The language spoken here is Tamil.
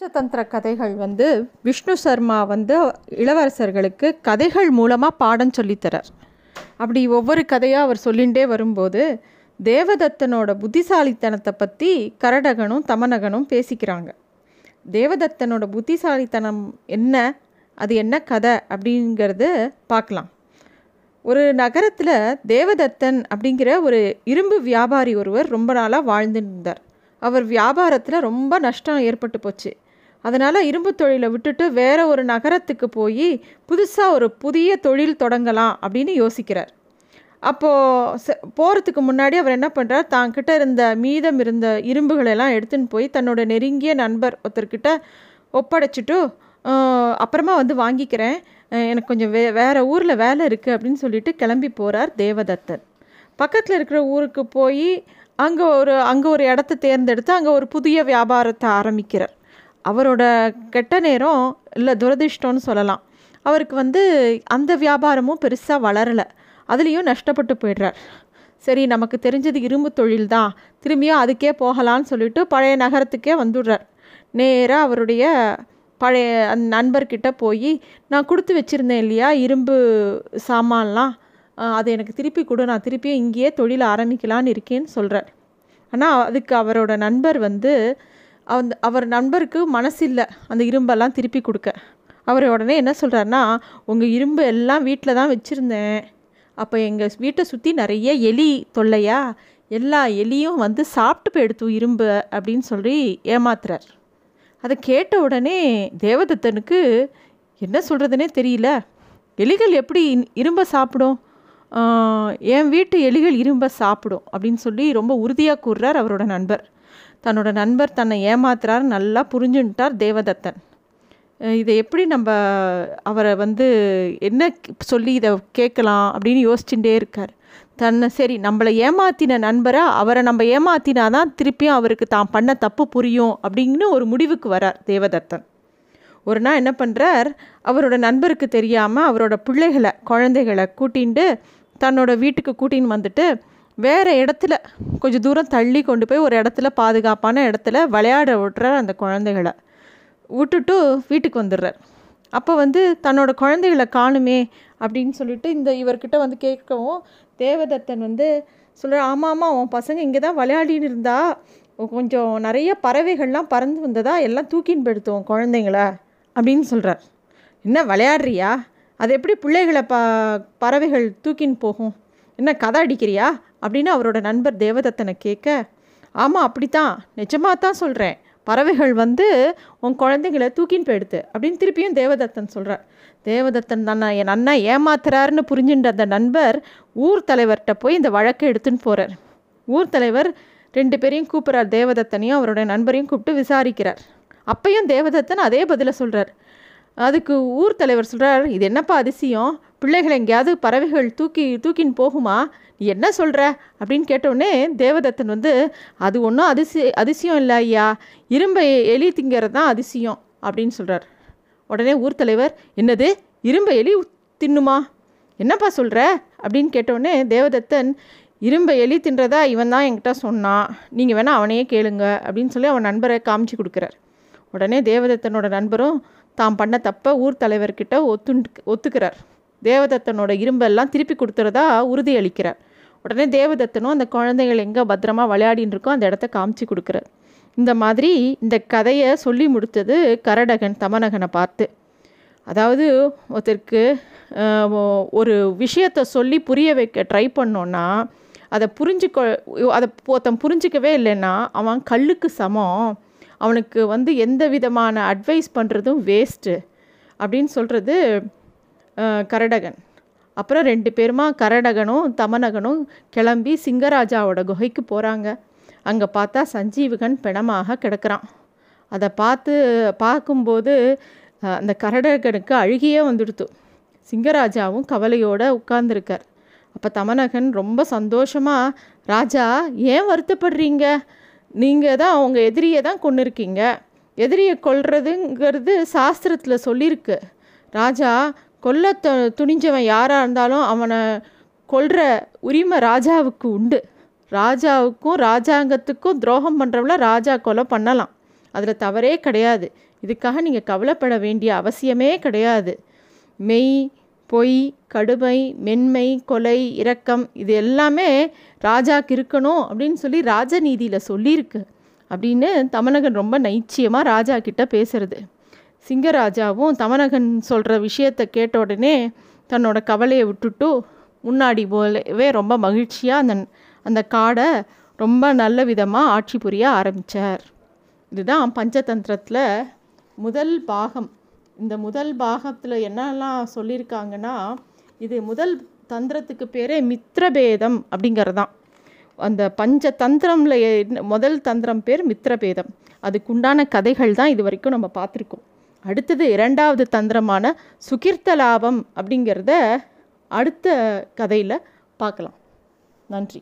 பஞ்சதந்திர கதைகள் வந்து விஷ்ணு சர்மா வந்து இளவரசர்களுக்கு கதைகள் மூலமாக பாடம் சொல்லித்தரார் அப்படி ஒவ்வொரு கதையாக அவர் சொல்லிகிட்டே வரும்போது தேவதத்தனோட புத்திசாலித்தனத்தை பற்றி கரடகனும் தமனகனும் பேசிக்கிறாங்க. தேவதத்தனோட புத்திசாலித்தனம் என்ன அது என்ன கதை அப்படிங்கிறது பார்க்கலாம். ஒரு நகரத்தில் தேவதத்தன் அப்படிங்கிற ஒரு இரும்பு வியாபாரி ஒருவர் ரொம்ப நாளாக வாழ்ந்துட்டு இருந்தார் அவர் வியாபாரத்தில் ரொம்ப நஷ்டம் ஏற்பட்டு போச்சு. அதனால் இரும்பு தொழிலை விட்டுட்டு வேற ஒரு நகரத்துக்கு போய் புதுசாக ஒரு புதிய தொழில் தொடங்கலாம் அப்படின்னு யோசிக்கிறார். அப்போது போகிறதுக்கு முன்னாடி அவர் என்ன பண்ணுறார் தாங்கிட்ட இருந்த மீதம் இருந்த இரும்புகளெல்லாம் எடுத்துன்னு போய் தன்னோட நெருங்கிய நண்பர் ஒருத்தர்கிட்ட ஒப்படைச்சிட்டு அப்புறமா வந்து வாங்கிக்கிறேன். எனக்கு கொஞ்சம் வே வேறு ஊரில் வேலை இருக்குது அப்படின்னு சொல்லிட்டு கிளம்பி போகிறார் தேவதத்தன். பக்கத்தில் இருக்கிற ஊருக்கு போய் அங்கே ஒரு அங்கே ஒரு இடத்த தேர்ந்தெடுத்து அங்கே ஒரு புதிய வியாபாரத்தை ஆரம்பிக்கிறார். அவரோட கெட்ட நேரம் இல்லை துரதிர்ஷ்டம்னு சொல்லலாம். அவருக்கு வந்து அந்த வியாபாரமும் பெருசாக வளரலை. அதுலேயும் நஷ்டப்பட்டு போயிடுறார். சரி நமக்கு தெரிஞ்சது இரும்பு தொழில் தான் திரும்பியும் அதுக்கே போகலான்னு சொல்லிட்டு பழைய நகரத்துக்கே வந்துடுறார். நேராக அவருடைய பழைய அந்த நண்பர்கிட்ட போய் நான் கொடுத்து வச்சுருந்தேன் இல்லையா இரும்பு சாமான்லாம்? அதை எனக்கு திருப்பி கொடு. நான் திருப்பியும் இங்கேயே தொழில் ஆரம்பிக்கலான்னு இருக்கேன்னு சொல்கிறார் ஆனால் அதுக்கு அவரோட நண்பர் வந்து அந்த அவர் நண்பருக்கு மனசில்லை அந்த இரும்பெல்லாம் திருப்பி கொடுக்க. அவர் உடனே என்ன சொல்கிறாருன்னா உங்கள் இரும்பு எல்லாம் வீட்டில் தான் வச்சுருந்தேன். அப்போ எங்கள் வீட்டை சுற்றி நிறைய எலி தொல்லையா? எல்லா எலியும் வந்து சாப்பிட்டு போயிடுத்து இரும்பு அப்படின்னு சொல்லி ஏமாத்துறார். அதை கேட்ட உடனே தேவதத்தனுக்கு என்ன சொல்கிறதுனே தெரியல. எலிகள் எப்படி இரும்பை சாப்பிடும்? என் வீட்டு எலிகள் இரும்பை சாப்பிடும் அப்படின்னு சொல்லி ரொம்ப உறுதியாக கூறுறார் அவரோட நண்பர். தன்னோட நண்பர் தன்னை ஏமாத்துறாரு நல்லா புரிஞ்சுட்டார் தேவதத்தன். இதை எப்படி நம்ம அவரை வந்து என்ன சொல்லி இதை கேட்கலாம் அப்படின்னு யோசிச்சுட்டே இருக்கார். தன்னை சரி நம்மளை ஏமாத்தின நண்பரை அவரை நம்ம ஏமாத்தினா தான் திருப்பியும் அவருக்கு தான் பண்ண தப்பு புரியும் அப்படின்னு ஒரு முடிவுக்கு வரார் தேவதத்தன். ஒரு நாள் என்ன பண்ணுறார் அவரோட நண்பருக்கு தெரியாமல் அவரோட பிள்ளைகளை குழந்தைகளை கூட்டிகிட்டு தன்னோட வீட்டுக்கு கூட்டின்னு வந்துட்டு வேறு இடத்துல கொஞ்சம் தூரம் தள்ளி கொண்டு போய் ஒரு இடத்துல பாதுகாப்பான இடத்துல விளையாட விட்டுறார் அந்த குழந்தைகளை. விட்டுட்டு வீட்டுக்கு வந்துடுறார். அப்போ வந்து தன்னோட குழந்தைகளை காணுமே அப்படின்னு சொல்லிட்டு இந்த இவர்கிட்ட வந்து கேட்கவும் தேவதத்தன் வந்து சொல்கிற ஆமாம் ஆமாம் உன் பசங்க இங்கே தான் விளையாடின்னு இருந்தா கொஞ்சம் நிறைய பறவைகள்லாம் பறந்து வந்ததா? எல்லாம் தூக்கின்னு போயிடுத்தோம் குழந்தைங்கள. அப்படின்னு சொல்கிறார் என்ன விளையாடுறியா? அது எப்படி பிள்ளைகளை ப பறவைகள் தூக்கின்னு போகும்? என்ன கதை அடிக்கிறியா? அப்படின்னு அவரோட நண்பர் தேவதத்தனை கேட்க ஆமாம் அப்படித்தான். நிஜமாக தான் சொல்கிறேன் பறவைகள் வந்து உன் குழந்தைங்களை தூக்கின்னு போயிடுது. அப்படின்னு திருப்பியும் தேவதத்தன் சொல்கிறார் தேவதத்தன் தன்னை என் அண்ணா ஏமாத்துறாருன்னு புரிஞ்சுன்ற அந்த நண்பர் ஊர் தலைவர்கிட்ட போய் இந்த வழக்கை எடுத்துன்னு போகிறார் ஊர் தலைவர் ரெண்டு பேரையும் கூப்பிட்றார். தேவதத்தனையும் அவருடைய நண்பரையும் கூப்பிட்டு விசாரிக்கிறார். அப்பையும் தேவதத்தன் அதே பதிலை சொல்கிறார் அதுக்கு ஊர் தலைவர் சொல்கிறார் இது என்னப்பா அதிசயம்? பிள்ளைகள் எங்கேயாவது பறவைகள் தூக்கி தூக்கின்னு போகுமா? நீ என்ன சொல்கிற அப்படின்னு கேட்டவுடனே தேவதத்தன் வந்து அது ஒன்றும் அதிசய அதிசயம் இல்லை ஐயா. இரும்பை எலி திங்கிறது தான் அதிசயம் அப்படின்னு சொல்கிறார் உடனே ஊர் தலைவர் என்னது? இரும்பை எலி தின்னுமா? என்னப்பா சொல்கிற அப்படின்னு கேட்டவுடனே தேவதத்தன் இரும்பை எலி தின்றதா இவன் தான் என்கிட்ட சொன்னான் நீங்கள் வேணால் அவனையே கேளுங்க அப்படின்னு சொல்லி அவன் நண்பரை காமிச்சு கொடுக்குறார். உடனே தேவதத்தனோட நண்பரும் தாம் பண்ண தப்ப ஊர் தலைவர்கிட்ட ஒத்து ஒத்துக்கிறார். தேவதத்தனோட இரும்பெல்லாம் திருப்பி கொடுத்துறதா உறுதி அளிக்கிறார். உடனே தேவதத்தனும் அந்த குழந்தைகள் எங்கே பத்திரமா விளையாடின்னு இருக்கோ அந்த இடத்த காமிச்சு கொடுக்குறார். இந்த மாதிரி இந்த கதையை சொல்லி முடித்தது கரடகன் தமனகனை பார்த்து. அதாவது ஒருத்தருக்கு ஒரு விஷயத்தை சொல்லி புரிய வைக்க ட்ரை பண்ணோன்னா அதை புரிஞ்சுக்க அதை ஒருத்தன் புரிஞ்சிக்கவே இல்லைன்னா அவன் கல்லுக்கு சமம். அவனுக்கு வந்து எந்த விதமான அட்வைஸ் பண்ணுறதும் வேஸ்ட்டு அப்படின்னு சொல்கிறது கரடகன். அப்புறம் ரெண்டு பேருமா கரடகனும் தமனகனும் கிளம்பி சிங்கராஜாவோட குகைக்கு போகிறாங்க அங்கே பார்த்தா சஞ்சீவகன் பிணமாக கிடக்கிறான். அதை பார்த்து பார்க்கும்போது அந்த கரடகனுக்கு அழுகியே வந்துடுத்து. சிங்கராஜாவும் கவலையோடு உட்கார்ந்துருக்கார். அப்போ தமனகன் ரொம்ப சந்தோஷமாக ராஜா ஏன் வருத்தப்படுறீங்க? நீங்கள் தான் அவங்க எதிரியை தான் கொண்டு இருக்கீங்க எதிரியை கொல்றதுங்கிறது சாஸ்திரத்தில் சொல்லியிருக்கு ராஜா கொல்ல து துணிஞ்சவன் யாராக இருந்தாலும் அவனை கொல்ற உரிமை ராஜாவுக்கு உண்டு. ராஜாவுக்கும் ராஜாங்கத்துக்கும் துரோகம் பண்ணுறவள ராஜா கொலை பண்ணலாம். அதில் தவறே கிடையாது. இதுக்காக நீங்கள் கவலைப்பட வேண்டிய அவசியமே கிடையாது. மெய் பொய் கடுமை மென்மை கொலை இரக்கம் இது எல்லாமே ராஜாக்கு இருக்கணும் அப்படின்னு சொல்லி ராஜநீதியில் சொல்லியிருக்கு அப்படின்னு தமனகன் ரொம்ப நைச்சியமாக ராஜா கிட்ட பேசுறது. சிங்கராஜாவும் தமனகன் சொல்கிற விஷயத்தை கேட்ட உடனே தன்னோட கவலையை விட்டுட்டு முன்னாடி போலவே ரொம்ப மகிழ்ச்சியாக அந்த அந்த காடை ரொம்ப நல்ல விதமாக ஆட்சி புரிய ஆரம்பித்தார் இதுதான் பஞ்சதந்திரத்தில் முதல் பாகம். இந்த முதல் பாகத்தில் என்னெல்லாம் சொல்லியிருக்காங்கன்னா இது முதல் தந்திரத்துக்கு பேரே மித்ரபேதம் அப்படிங்கிறதான். அந்த பஞ்ச தந்திரம்ல முதல் தந்திரம் பேர் மித்ரபேதம். அதுக்குண்டான கதைகள் தான் இது வரைக்கும் நம்ம பார்த்துருக்கோம். அடுத்தது இரண்டாவது தந்திரமான சுகிர்த்த லாபம் அப்படிங்கிறத அடுத்த கதையில் பார்க்கலாம். நன்றி.